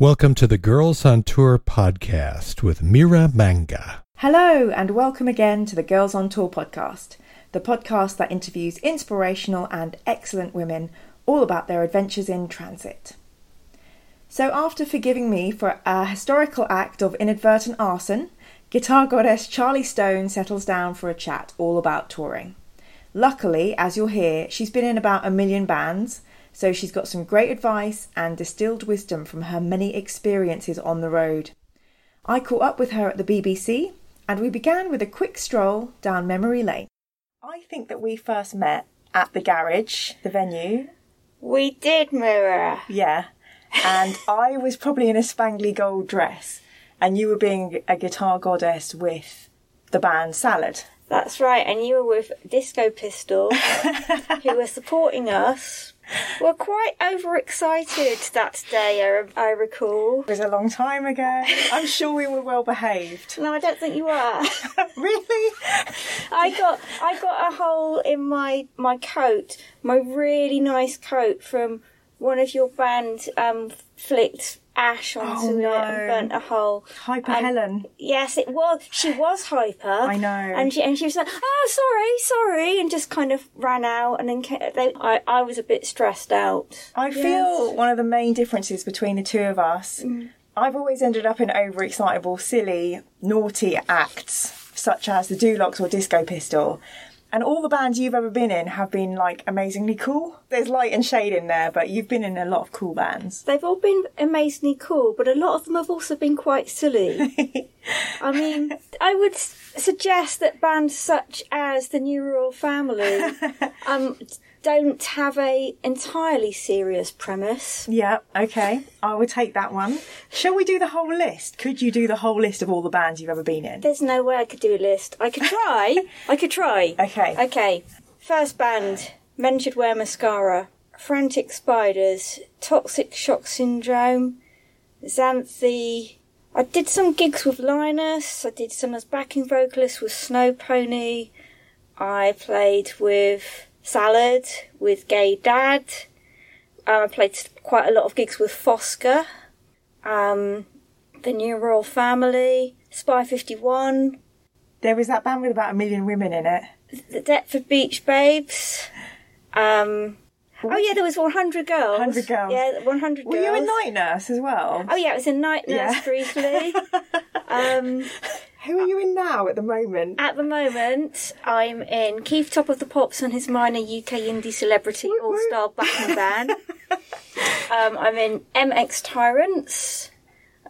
Welcome to the Girls on Tour podcast with Mira Manga. Hello, and welcome again to the Girls on Tour podcast, the podcast that interviews inspirational and excellent women all about their adventures in transit. So, after forgiving me for a historical act of inadvertent arson, guitar goddess Charlie Stone settles down for a chat all about touring. Luckily, as you'll hear, she's been in about a million bands so she's got some great advice and distilled wisdom from her many experiences on the road. I caught up with her at the BBC and we began with a quick stroll down memory lane. I think that we first met at the garage, the venue. We did, Mira. Yeah. And I was probably in a spangly gold dress and you were being a guitar goddess with the band Salad. That's right, and you were with Disco Pistol, who were supporting us were quite overexcited that day, I, I recall. It was a long time ago. I'm sure we were well behaved. No, I don't think you were. really? I got I got a hole in my my coat, my really nice coat from one of your band um, flicked ash onto Oh, no. it and burnt a hole. Hyper And- Helen. Yes, it was. She was hyper. I know. And she and she was like, "Oh, sorry, sorry," and just kind of ran out. And then they, I I was a bit stressed out. I feel one of the main differences between the two of us. Mm. I've always ended up in overexcitable, silly, naughty acts, such as the Dulux or Disco Pistol. And all the bands you've ever been in have been like amazingly cool. There's light and shade in there, but you've been in a lot of cool bands. They've all been amazingly cool, but a lot of them have also been quite silly. I mean, I would suggest that bands such as the New Royal Family um, don't have a entirely serious premise. Yeah, okay. I will take that one. Shall we do the whole list? Could you do the whole list of all the bands you've ever been in? There's no way I could do a list. I could try. I could try. Okay. Okay. First band, Men Should Wear Mascara, Frantic Spiders, Toxic Shock Syndrome, Xanthi. I did some gigs with Linus. I did some as backing vocalist with Snow Pony. I played with Salad, with Gay Dad. Um, I played quite a lot of gigs with Fosca. Um, the New Royal Family, Spy 51, There was that band with about a million women in it. the Deptford Beach Babes. Um, oh yeah, there was 100 girls. 100 girls. Yeah, 100 Were girls. you a night nurse as well? Oh yeah, it was a night nurse Yeah. briefly. Who are you in now at the moment? at the moment, I'm in Keith Top of the Pops and his minor UK indie celebrity all star backing band. um, I'm in MX Tyrants.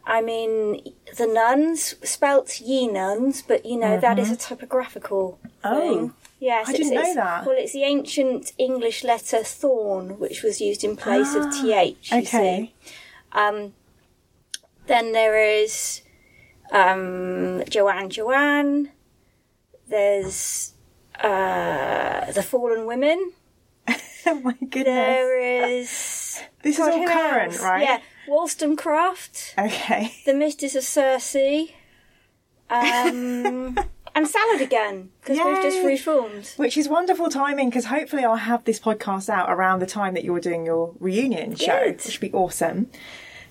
I'm in The Nuns, spelt Ye Nuns, but you know that is a typographical Mm-hmm. Oh. thing. Yes, I didn't know that. Well, it's the ancient English letter thorn, which was used in place of th. Ah, Okay. Um, then there is um, Joanne Joanne. There's uh, the Fallen Women. oh my goodness. There is this is all current, else? right? Yeah, Wollstonecraft, Okay. The Mistress of Circe, um, and Salad again because we've just reformed. Which is wonderful timing because hopefully I'll have this podcast out around the time that you're doing your reunion show, Good. which would be awesome.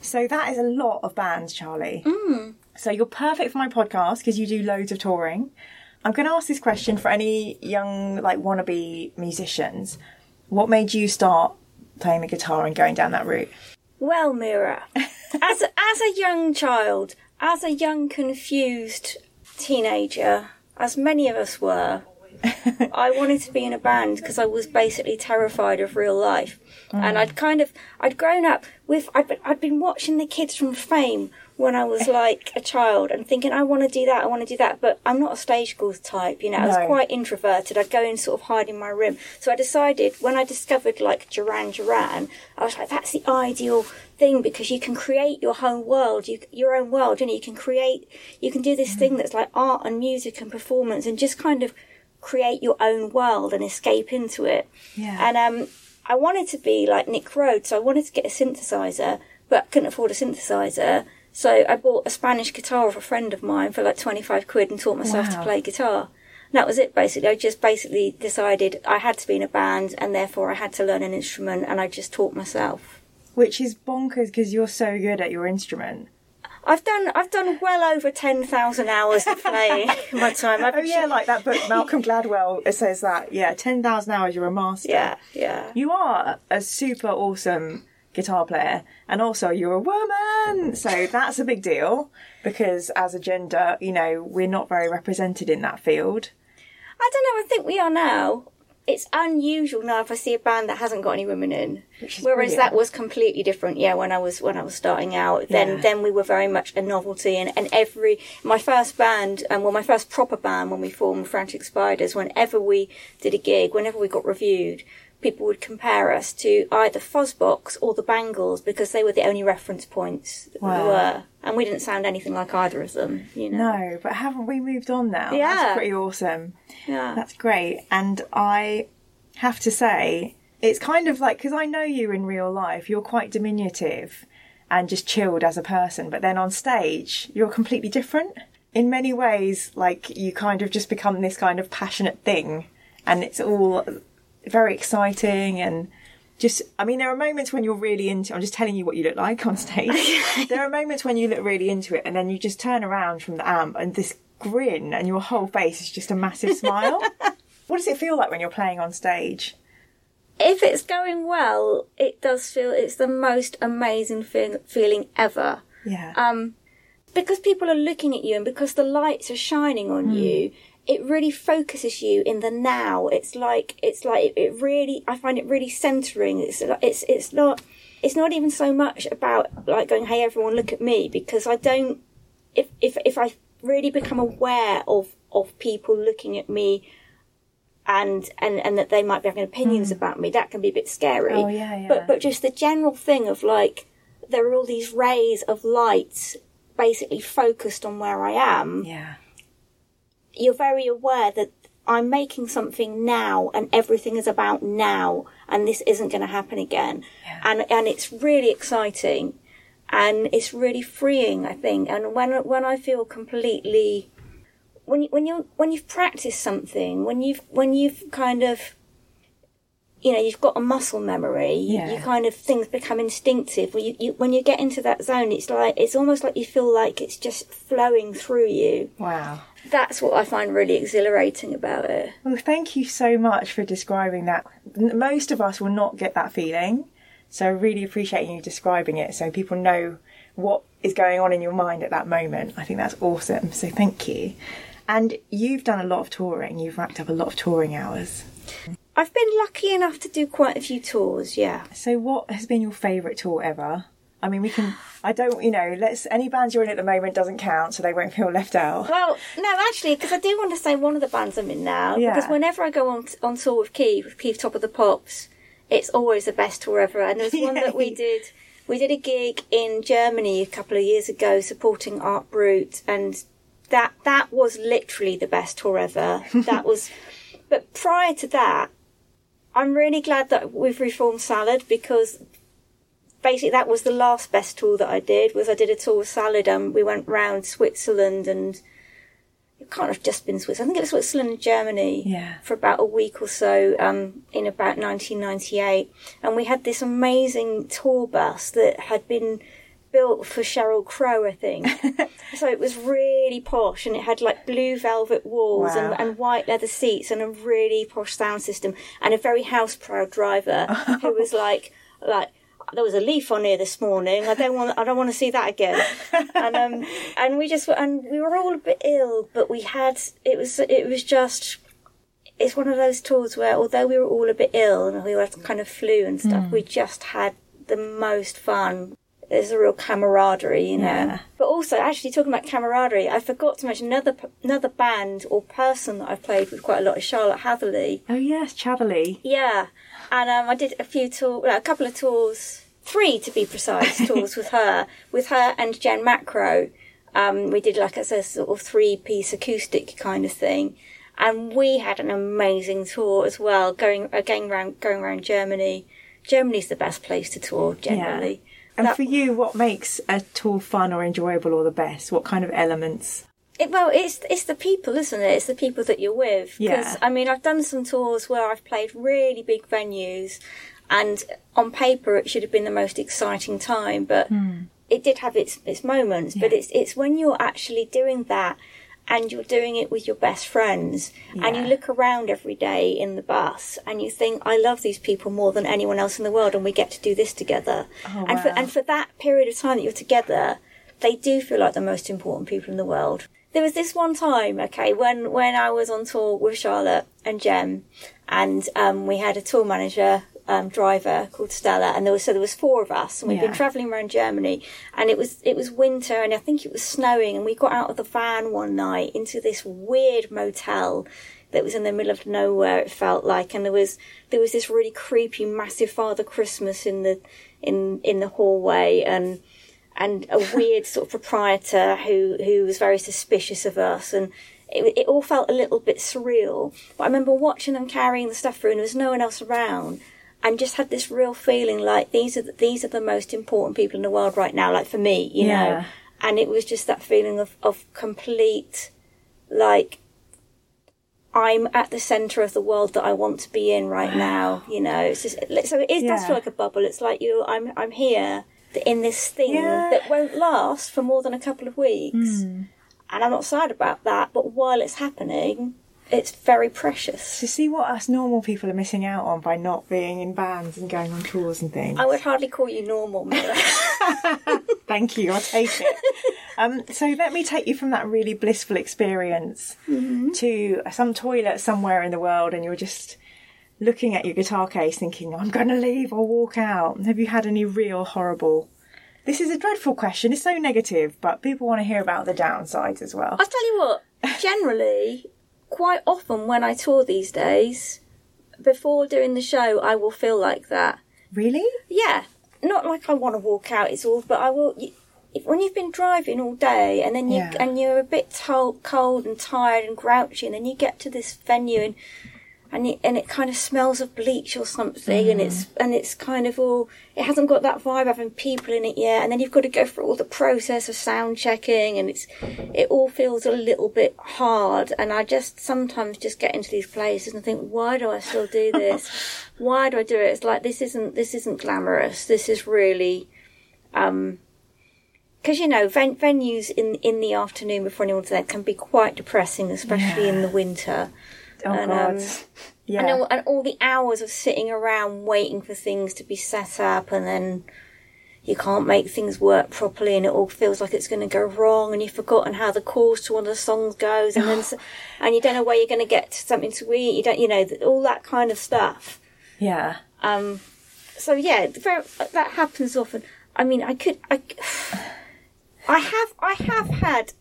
So that is a lot of bands, Charlie. Mm. So you're perfect for my podcast because you do loads of touring. I'm going to ask this question for any young, like, wannabe musicians. What made you start playing the guitar and going down that route? Well, Mira, as a, as a young child, as a young confused teenager, as many of us were, I wanted to be in a band because I was basically terrified of real life, and mm. I'd kind of I'd grown up with I'd been, I'd been watching the kids from Fame when I was like a child and thinking I want to do that, I want to do that, but I'm not a stage school type, you know. I was quite introverted. I'd go and sort of hide in my room. So I decided when I discovered like Duran Duran, I was like, that's the ideal thing because you can create your own world, you, your own world, you know. You can create, you can do this thing that's like art and music and performance, and just kind of create your own world and escape into it. Yeah. And um, I wanted to be like Nick Rhodes, so I wanted to get a synthesizer, but couldn't afford a synthesizer. So I bought a Spanish guitar of a friend of mine for like 25 quid and taught myself Wow. to play guitar. And that was it basically. I just basically decided I had to be in a band and therefore I had to learn an instrument and I just taught myself. which is bonkers because you're so good at your instrument. I've done I've done well over ten thousand hours of playing my time. I've Oh yeah, like that book Malcolm Gladwell. It says that. Yeah, ten thousand hours. You're a master. yeah, yeah. You are a super awesome guitar player, and also you're a woman. So that's a big deal because as a gender, you know, we're not very represented in that field. I don't know. I think we are now. It's unusual now if I see a band that hasn't got any women in. Whereas brilliant. that was completely different. Yeah, when I was when I was starting out, then Yeah. then we were very much a novelty. And, and every my first band, and well, my first proper band when we formed Frantic Spiders. Whenever we did a gig, whenever we got reviewed, people would compare us to either Fuzzbox or the Bangles because they were the only reference points that Wow. we were, and we didn't sound anything like either of them. You know. No, but haven't we moved on now? Yeah. That's pretty awesome. Yeah. That's great. And I have to say, it's kind of like, because I know you in real life, you're quite diminutive and just chilled as a person, but then on stage, you're completely different. In many ways, like, you kind of just become this kind of passionate thing, and it's all very exciting and just I mean there are moments when you're really into I'm just telling you what you look like on stage. there are moments when you look really into it and then you just turn around from the amp and this grin and your whole face is just a massive smile. what does it feel like when you're playing on stage? if it's going well, it does feel it's the most amazing feel, feeling ever. Yeah. Um, because people are looking at you and because the lights are shining on you, it really focuses you in the now. It's like it's like it, really. I find it really centering. It's it's it's not. It's not even so much about like going, "Hey, everyone, look at me," because I don't. If if if I really become aware of of people looking at me and and and that they might be having opinions hmm. about me that can be a bit scary. Oh, yeah, yeah. but but just the general thing of like there are all these rays of light basically focused on where i am yeah. You're very aware that i'm making something now and everything is about now and this isn't going to happen again Yeah. and and it's really exciting and it's really freeing i think and when when i feel completely when you when you when you've practiced something, when you've when you've kind of you know you've got a muscle memory, you, Yeah. you kind of things become instinctive. When you, you when you get into that zone, it's like it's almost like you feel like it's just flowing through you. Wow. That's what I find really exhilarating about it. Well, thank you so much for describing that. Most of us will not get that feeling, so I really appreciate you describing it so people know what is going on in your mind at that moment. I think that's awesome, so thank you. And you've done a lot of touring, you've racked up a lot of touring hours. I've been lucky enough to do quite a few tours. Yeah. So, what has been your favourite tour ever? I mean, we can. I don't, you know, let's. Any bands you're in at the moment doesn't count, so they won't feel left out. Well, no, actually, because I do want to say one of the bands I'm in now. Yeah. Because whenever I go on on tour with Keith, with Keith Top of the Pops, it's always the best tour ever. And there was one that we did. We did a gig in Germany a couple of years ago supporting Art Brut, and that that was literally the best tour ever. That was. But prior to that, I'm really glad that we've reformed Salad because basically that was the last best tour that I did was I did a tour with Salad and we went round Switzerland and it can't have just been Switzerland. I think it was Switzerland and Germany Yeah. for about a week or so um, in about 1998 and we had this amazing tour bus that had been built for Sheryl Crow I think so it was really posh and it had like blue velvet walls Wow. and, and white leather seats and a really posh sound system and a very house proud driver who was like like there was a leaf on here this morning. I don't want. I don't want to see that again. And um, and we just and we were all a bit ill, but we had. It was. It was just. It's one of those tours where, although we were all a bit ill and we had kind of flu and stuff, we just had the most fun. There's a real camaraderie, you know. Yeah. But also, actually, talking about camaraderie, I forgot to mention another another band or person that I've played with quite a lot is Charlotte Hatherley. Oh yes, Chatterley. Yeah, and um, I did a few tours, well, a couple of tours, three to be precise, tours with her, with her and Jen Macro. Um, we did like a, a sort of three-piece acoustic kind of thing, and we had an amazing tour as well, going again around going around Germany. Germany's the best place to tour generally. And That- for you, what makes a tour fun or enjoyable or the best? What kind of elements? It, well, it's it's the people, isn't it? It's the people that you're with. Yeah. I mean, I've done some tours where I've played really big venues, And on paper, it should have been the most exciting time, but hmm. it did have its its moments. But it's it's when you're actually doing that, and you're doing it with your best friends, and you look around every day in the bus, and you think, I love these people more than anyone else in the world, and we get to do this together. Oh, and for and for that period of time that you're together, they do feel like the most important people in the world. There was this one time, okay, when when I was on tour with Charlotte and Jem, and um, we had a tour manager um, driver called Stella, and there was so there was four of us, and we'd Yeah. been travelling around Germany, and it was it was winter, and I think it was snowing, and we got out of the van one night into this weird motel that was in the middle of nowhere. It felt like, and there was there was this really creepy, massive Father Christmas in the in in the hallway, and and a weird sort of proprietor who who was very suspicious of us and it, it all felt a little bit surreal but i remember watching them carrying the stuff through and there was no one else around and just had this real feeling like these are the, these are the most important people in the world right now like for me you Yeah. know and it was just that feeling of of complete like I'm at the centre of the world that I want to be in right now. You know, it's just so it is, does Yeah. feel like a bubble. It's like you, I'm, I'm here in this thing Yeah. that won't last for more than a couple of weeks, Hmm. and I'm not sad about that. But while it's happening, it's very precious. To see what us normal people are missing out on by not being in bands and going on tours and things. I would hardly call you normal, Mira. Thank you, I'll take it. um, so let me take you from that really blissful experience to some toilet somewhere in the world and you're just looking at your guitar case thinking, I'm going to leave or walk out. Have you had any real horrible... This is a dreadful question. It's so negative, but people want to hear about the downsides as well. I'll tell you what. Generally, quite often when I tour these days, before doing the show, I will feel like that. Really? Yeah, not like I want to walk out. It's all, but I will. You, if, when you've been driving all day and then you Yeah. and you're a bit to- cold and tired and grouchy, and then you get to this venue and and it, and it kind of smells of bleach or something, and it's and it's kind of all. It hasn't got that vibe of having people in it yet, and then you've got to go through all the process of sound checking, and it's it all feels a little bit hard. And I just sometimes just get into these places and think, why do I still do this? why do I do it? It's like this isn't this isn't glamorous. This is really, um, because you know ven- venues in in the afternoon before anyone's there can be quite depressing, especially in the winter. Oh, And, God. um, yeah. And, all, and all the hours of sitting around waiting for things to be set up, and then you can't make things work properly, and it all feels like it's going to go wrong, and you've forgotten how the chorus to one of the songs goes, and then and you don't know where you're going to get something to eat. You don't, you know, all that kind of stuff. yeah. Um, so yeah, very, that happens often. I mean, I could, I, I have, I have had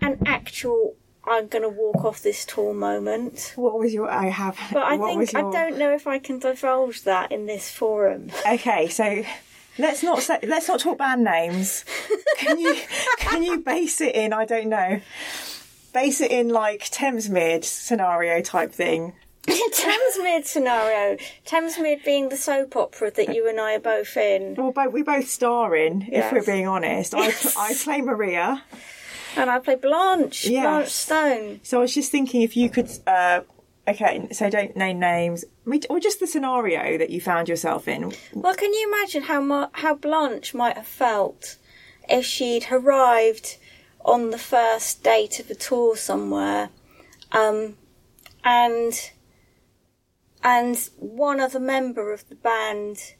an actual. I'm going to walk off this tour moment. What was your... I have... But I think your... I don't know if I can divulge that in this forum. Okay, so let's not say let's not talk band names. Can you can you base it in I don't know. Base it in like Thamesmead scenario type thing. Thamesmead scenario. Thamesmead being the soap opera that you and I are both in, Well, both, we both star in, if Yes. we're being honest. I I play Maria, and I play Blanche. Yes. Blanche Stone. so I was just thinking if you could. Uh, okay, so don't name names, or just the scenario that you found yourself in. Well, can you imagine how mu- how Blanche might have felt if she'd arrived on the first date of a tour somewhere, um, and and one other member of the band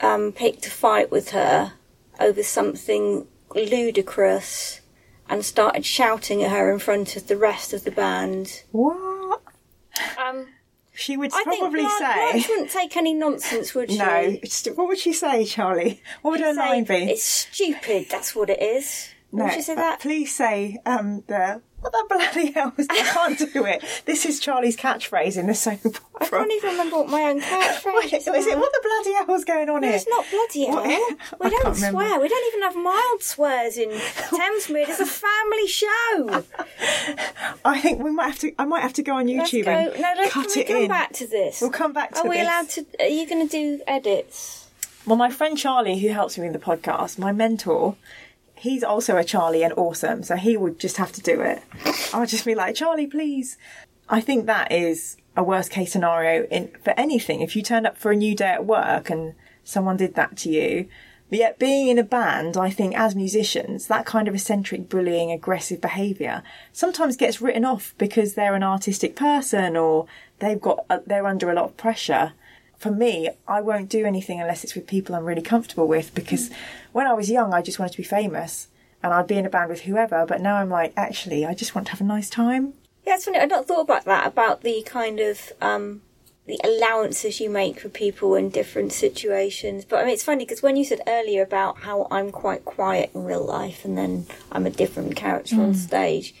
um, picked a fight with her over something ludicrous and started shouting at her in front of the rest of the band. What? Um, She would I think probably Blanche, say. Blanche wouldn't take any nonsense, would she? No. What would she say, Charlie? What would her say, line be? It's stupid. That's what it is. No, Would you say uh, that? Please say um, the what the bloody hell was I can't do it. This is Charlie's catchphase in the soap I opera. can't even remember what my own catchphrase is it what the bloody hell's going on here? it's not bloody hell. What- We I don't can't remember. swear. We don't even have mild swears in Thamesmead. It's a family show. I think we might have to. I might have to go on Let's YouTube go. and No, let's cut can we it come in. back to this. We'll come back to this. Are we this. allowed to? Are you going to do edits? Well, my friend Charlie, who helps me with the podcast, my mentor, he's also a Charlie and awesome, so he would just have to do it. I'll just be like, Charlie, please. I think that is a worst case scenario in for anything. If you turned up for a new day at work and someone did that to you, but yet being in a band, I think as musicians, that kind of eccentric, bullying, aggressive behaviour sometimes gets written off because they're an artistic person or they've got uh, they're under a lot of pressure. For me, I won't do anything unless it's with people I'm really comfortable with because when I was young, I just wanted to be famous and I'd be in a band with whoever. But now I'm like, actually, I just want to have a nice time. Yeah, it's funny. I've not thought about that, about the kind of um, the allowances you make for people in different situations. But I mean, it's funny because when you said earlier about how I'm quite quiet in real life and then I'm a different character on stage,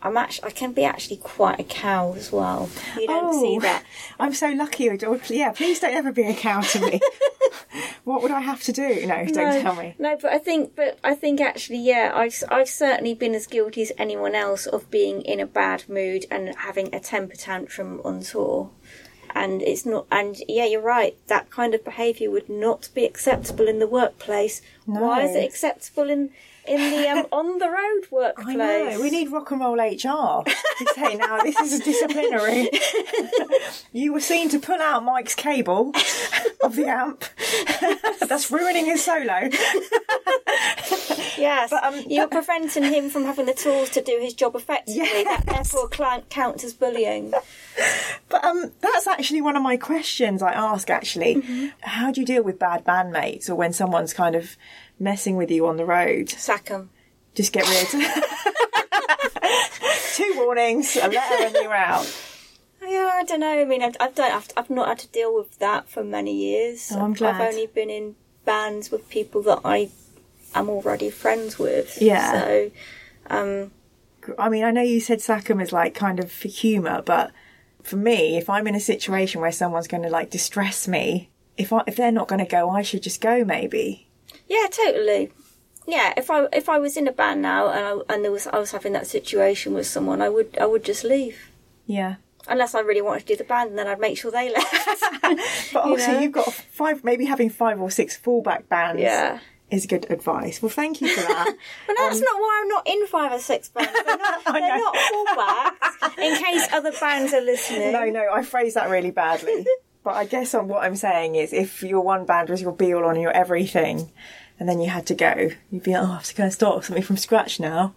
I'm actually I can be actually quite a cow as well. You don't Oh. see that. I'm so lucky. Yeah, please don't ever be a cow to me. what would I have to do? No, don't no, tell me. No, but I think, but I think actually, yeah, I've I've certainly been as guilty as anyone else of being in a bad mood and having a temper tantrum on tour. And it's not, and yeah, you're right. That kind of behaviour would not be acceptable in the workplace. Why is it acceptable in in the um, on the road workplace? I know. We need rock and roll HR to say now this is a disciplinary. you were seen to pull out Mike's cable of the amp. That's ruining his solo. Yes, But, um, you're preventing him from having the tools to do his job effectively. That therefore client counts as bullying. But um, that's actually one of my questions I ask. Actually, Mm-hmm. how do you deal with bad bandmates or when someone's kind of messing with you on the road? Sack 'em. Just get rid. Two warnings, a letter, and you're out. Yeah, I don't know. I mean, I've, I've, don't, I've, I've not had to deal with that for many years. Oh, I'm glad. I've only been in bands with people that I am already friends with. Yeah. So, um, I mean, I know you said Sackham is like kind of for humour, but for me, if I'm in a situation where someone's going to like distress me, if I, if they're not going to go, I should just go. Maybe. Yeah, totally. Yeah, if I if I was in a band now and I, and there was I was having that situation with someone, I would I would just leave. Yeah. Unless I really wanted to do the band, and then I'd make sure they left. But also, you have got five, maybe having five or six fallback bands. Yeah. Is good advice. Well, thank you for that. But that's um, not why I'm not in five or six bands. They're not, they're not fallbacks. In case other bands are listening. No, no, I phrased that really badly. But I guess on what I'm saying is if your one band was your be all on your everything and then you had to go, you'd be like, oh, I have to go and start something from scratch now.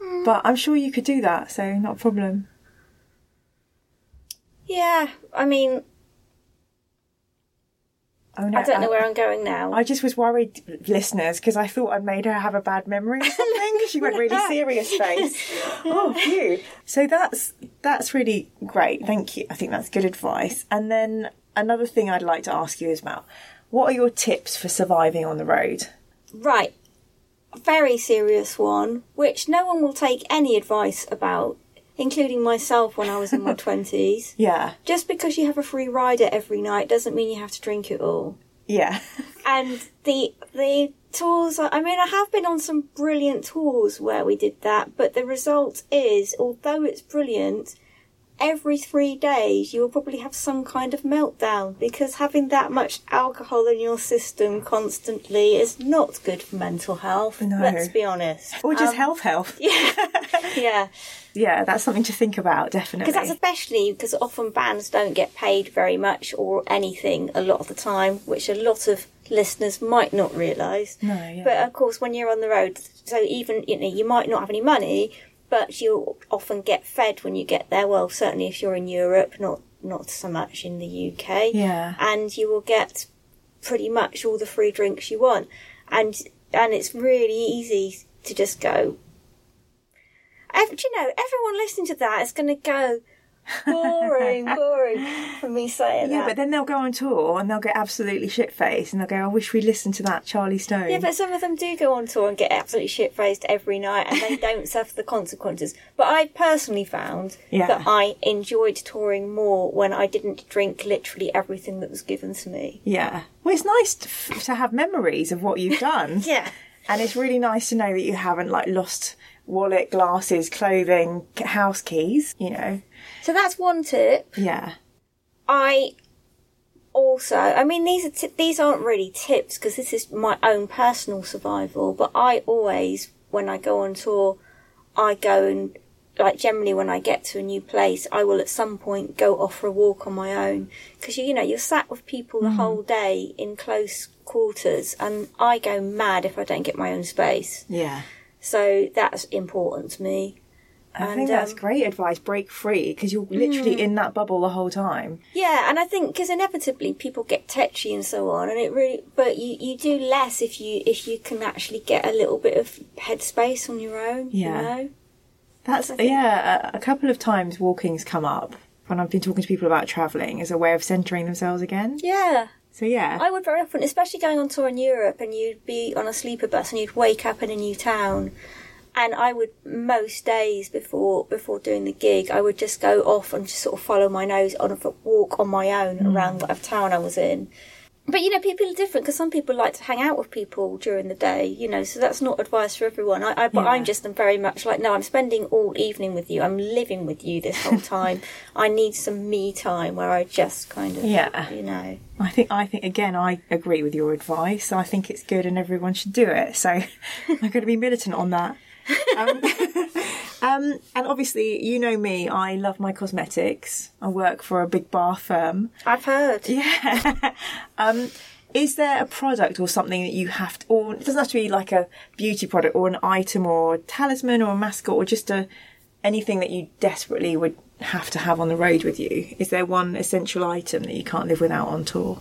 Hmm. But I'm sure you could do that, so not a problem. Yeah, I mean, Oh, no, I don't know where I'm going now. I just was worried, listeners, because I thought I'd made her have a bad memory or something. she went really serious face. Oh, phew. So that's that's really great. Thank you. I think that's good advice. And then another thing I'd like to ask you is about what are your tips for surviving on the road? Right. A very serious one, which no one will take any advice about, including myself when I was in my 20s. Yeah, Just because you have a free rider every night doesn't mean you have to drink it all. yeah, And the the tours, I mean, I have been on some brilliant tours where we did that, but the result is, although it's brilliant, every three days you will probably have some kind of meltdown because having that much alcohol in your system constantly is not good for mental health. No. Let's be honest. or just Um, health, health. Yeah. Yeah, yeah, that's something to think about. Definitely. Because that's especially because often bands don't get paid very much or anything a lot of the time, which a lot of listeners might not realise. No, yeah. But of course, when you're on the road, so even you know you might not have any money, but you'll often get fed when you get there. Well, certainly if you're in Europe, not not so much in the UK. Yeah. and you will get pretty much all the free drinks you want, and and it's really easy to just go. Do you know, everyone listening to that is going to go boring, boring for me saying yeah, that. Yeah, but then they'll go on tour and they'll get absolutely shit faced and they'll go, I wish we listened to that Charlie Stone. Yeah, but some of them do go on tour and get absolutely shit faced every night and they don't suffer the consequences. But I personally found Yeah. that I enjoyed touring more when I didn't drink literally everything that was given to me. Yeah. Well, it's nice to, f- to have memories of what you've done. Yeah. And it's really nice to know that you haven't like lost wallet, glasses, clothing, house keys, you know. So that's one tip. Yeah. I also, I mean, these are t- these aren't really tips because this is my own personal survival. But I always, when I go on tour, I go and like generally when I get to a new place, I will at some point go off for a walk on my own because you, you know you're sat with people the mm. whole day in close quarters, and I go mad if I don't get my own space. Yeah. So that's important to me. I And, think that's um, great advice. Break free because you're literally in that bubble the whole time. Yeah, and I think because inevitably people get tetchy and so on, and it really, but you you do less if you if you can actually get a little bit of headspace on your own. Yeah. You know? That's think- yeah. A, a couple of times walking's come up when I've been talking to people about traveling as a way of centering themselves again. Yeah. So yeah, I would very often, especially going on tour in Europe, and you'd be on a sleeper bus and you'd wake up in a new town. And I would most days before before doing the gig, I would just go off and just sort of follow my nose on a walk on my own hmm. around whatever town I was in. But you know, people are different because some people like to hang out with people during the day. You know, so that's not advice for everyone. I, I but Yeah. I'm just very much like, no, I'm spending all evening with you. I'm living with you this whole time. I need some me time where I just kind of, Yeah. you know. I think I think again I agree with your advice. I think it's good and everyone should do it. So I'm going to be militant on that. Um, um, and obviously, you know me. I love my cosmetics. I work for a big bar firm. I've heard. Yeah. um, is there a product or something that you have to, or it doesn't have to be like a beauty product or an item or a talisman or a mascot or just a anything that you desperately would have to have on the road with you? Is there one essential item that you can't live without on tour?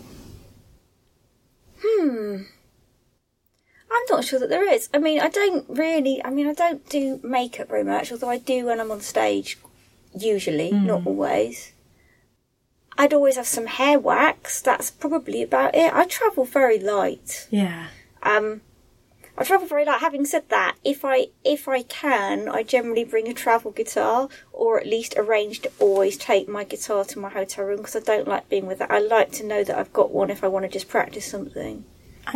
I'm not sure that there is. I mean, I don't really. I mean, I don't do makeup very much, although I do when I'm on stage. Usually, not always. I'd always have some hair wax. That's probably about it. I travel very light. Yeah. Um, I travel very light. Having said that, if I if I can, I generally bring a travel guitar, or at least arrange to always take my guitar to my hotel room because I don't like being with it. I like to know that I've got one if I want to just practice something.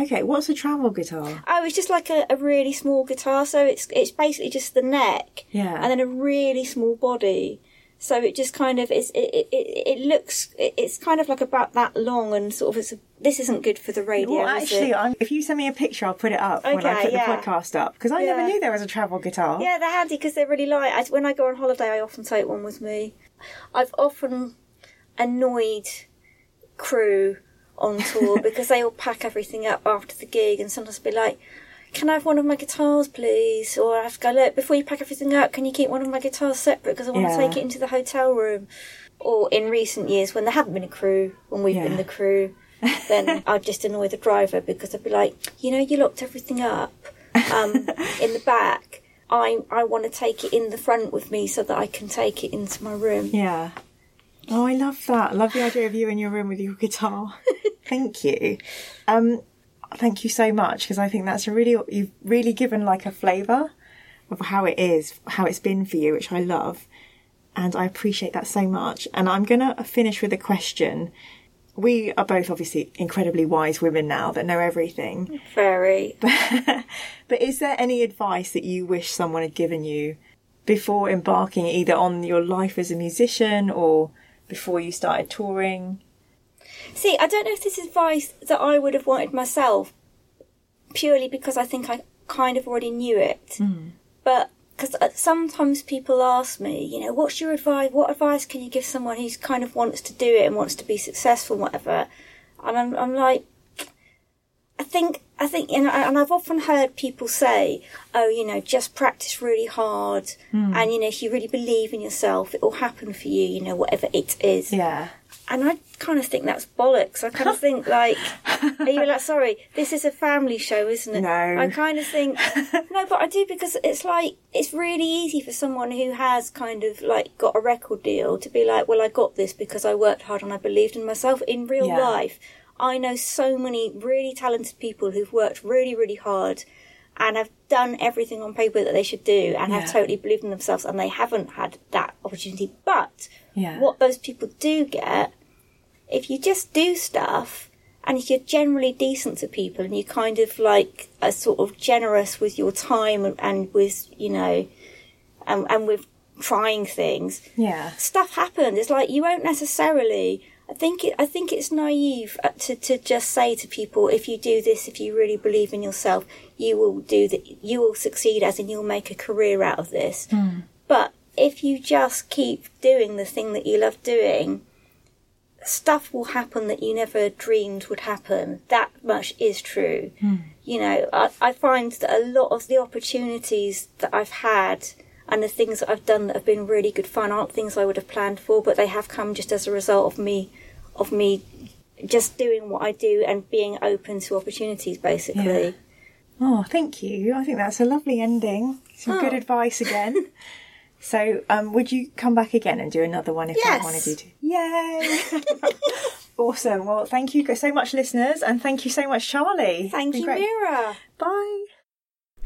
Okay, what's a travel guitar? Oh, it's just like a, a really small guitar, so it's it's basically just the neck, Yeah. and then a really small body. So it just kind of is. It it, it, it looks. It, it's kind of like about that long, and sort of. It's a, this isn't good for the radio. well, actually, if you send me a picture, I'll put it up when I put yeah. the podcast up because I never knew there was a travel guitar. Yeah, they're handy because they're really light. I, when I go on holiday, I often take one with me. I've often annoyed crew on tour because they all pack everything up after the gig and sometimes be like, can I have one of my guitars, please? Or I have to go, look, before you pack everything up, can you keep one of my guitars separate because I want Yeah. to take it into the hotel room? Or in recent years, when there haven't been a crew, when we've Yeah. been the crew, then I'd just annoy the driver because I'd be like, you know, you locked everything up um, in the back. I I want to take it in the front with me so that I can take it into my room. Yeah. Oh, I love that. I love the idea of you in your room with your guitar. thank you. Um, thank you so much because I think that's a really you've really given like a flavour of how it is, how it's been for you, which I love, and I appreciate that so much. And I'm gonna finish with a question. We are both obviously incredibly wise women now that know everything. Very. But is there any advice that you wish someone had given you before embarking either on your life as a musician or before you started touring? See, I don't know if this is advice that I would have wanted myself, purely because I think I kind of already knew it. Hmm. But because uh, sometimes people ask me, you know, what's your advice? What advice can you give someone who's kind of wants to do it and wants to be successful, and whatever? And I'm, I'm like, I think, I think, you know, and I've often heard people say, oh, you know, just practice really hard, hmm. and you know, if you really believe in yourself, it will happen for you, you know, whatever it is. Yeah. And I kind of think that's bollocks. I kind of think like, are you like, sorry, this is a family show, isn't it? No. I kind of think, no, but I do because it's like, it's really easy for someone who has kind of like got a record deal to be like, well, I got this because I worked hard and I believed in myself. In real Yeah. life, I know so many really talented people who've worked really, really hard and have done everything on paper that they should do and Yeah. have totally believed in themselves and they haven't had that opportunity. But Yeah. what those people do get, if you just do stuff and if you're generally decent to people and you kind of like are sort of generous with your time and, and with, you know, and, and with trying things, Yeah. stuff happens. It's like you won't necessarily. I think it. I think it's naive uh, to to just say to people, if you do this, if you really believe in yourself, you will do that. You will succeed, as in you'll make a career out of this. But if you just keep doing the thing that you love doing, stuff will happen that you never dreamed would happen. That much is true. You know, I, I find that a lot of the opportunities that I've had and the things that I've done that have been really good fun aren't things I would have planned for, but they have come just as a result of me, of me just doing what I do and being open to opportunities, basically. Yeah. Oh, thank you. I think that's a lovely ending. Some good Oh. advice again. so, um, would you come back again and do another one if I Yes. wanted you to? Yay! awesome. Well, thank you so much, listeners, and thank you so much, Charlie. Thank you. Mira. Bye.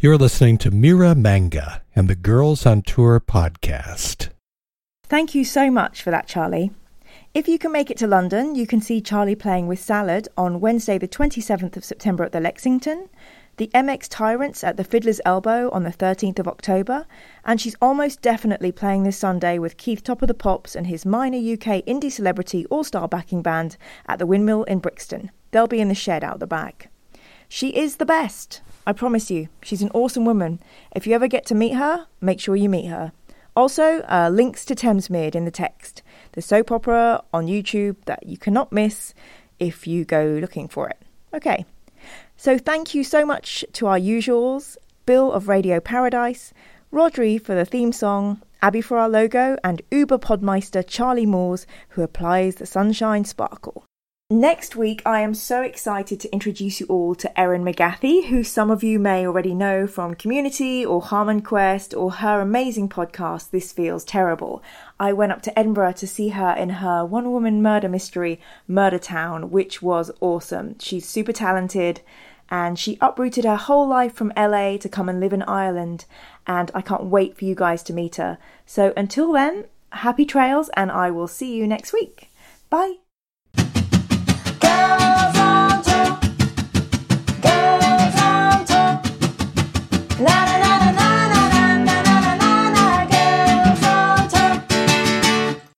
You're listening to Mira Manga and the Girls on Tour podcast. Thank you so much for that, Charlie. If you can make it to London, you can see Charlie playing with Salad on Wednesday, the 27th of September at the Lexington, the MX Tyrants at the Fiddler's Elbow on the 13th of October, and she's almost definitely playing this Sunday with Keith Top of the Pops and his minor UK indie celebrity all star backing band at the Windmill in Brixton. They'll be in the shed out the back. She is the best. I promise you. She's an awesome woman. If you ever get to meet her, make sure you meet her. Also, uh, links to Thamesmead in the text, the soap opera on YouTube that you cannot miss if you go looking for it. Okay, so thank you so much to our usuals Bill of Radio Paradise, Rodri for the theme song, Abby for our logo, and Uber Podmeister Charlie Moores who applies the sunshine sparkle. Next week, I am so excited to introduce you all to Erin McGathy, who some of you may already know from Community or Harmon Quest or her amazing podcast, This Feels Terrible. I went up to Edinburgh to see her in her one woman murder mystery, Murder Town, which was awesome. She's super talented and she uprooted her whole life from LA to come and live in Ireland, and I can't wait for you guys to meet her. So until then, happy trails, and I will see you next week. Bye. 나는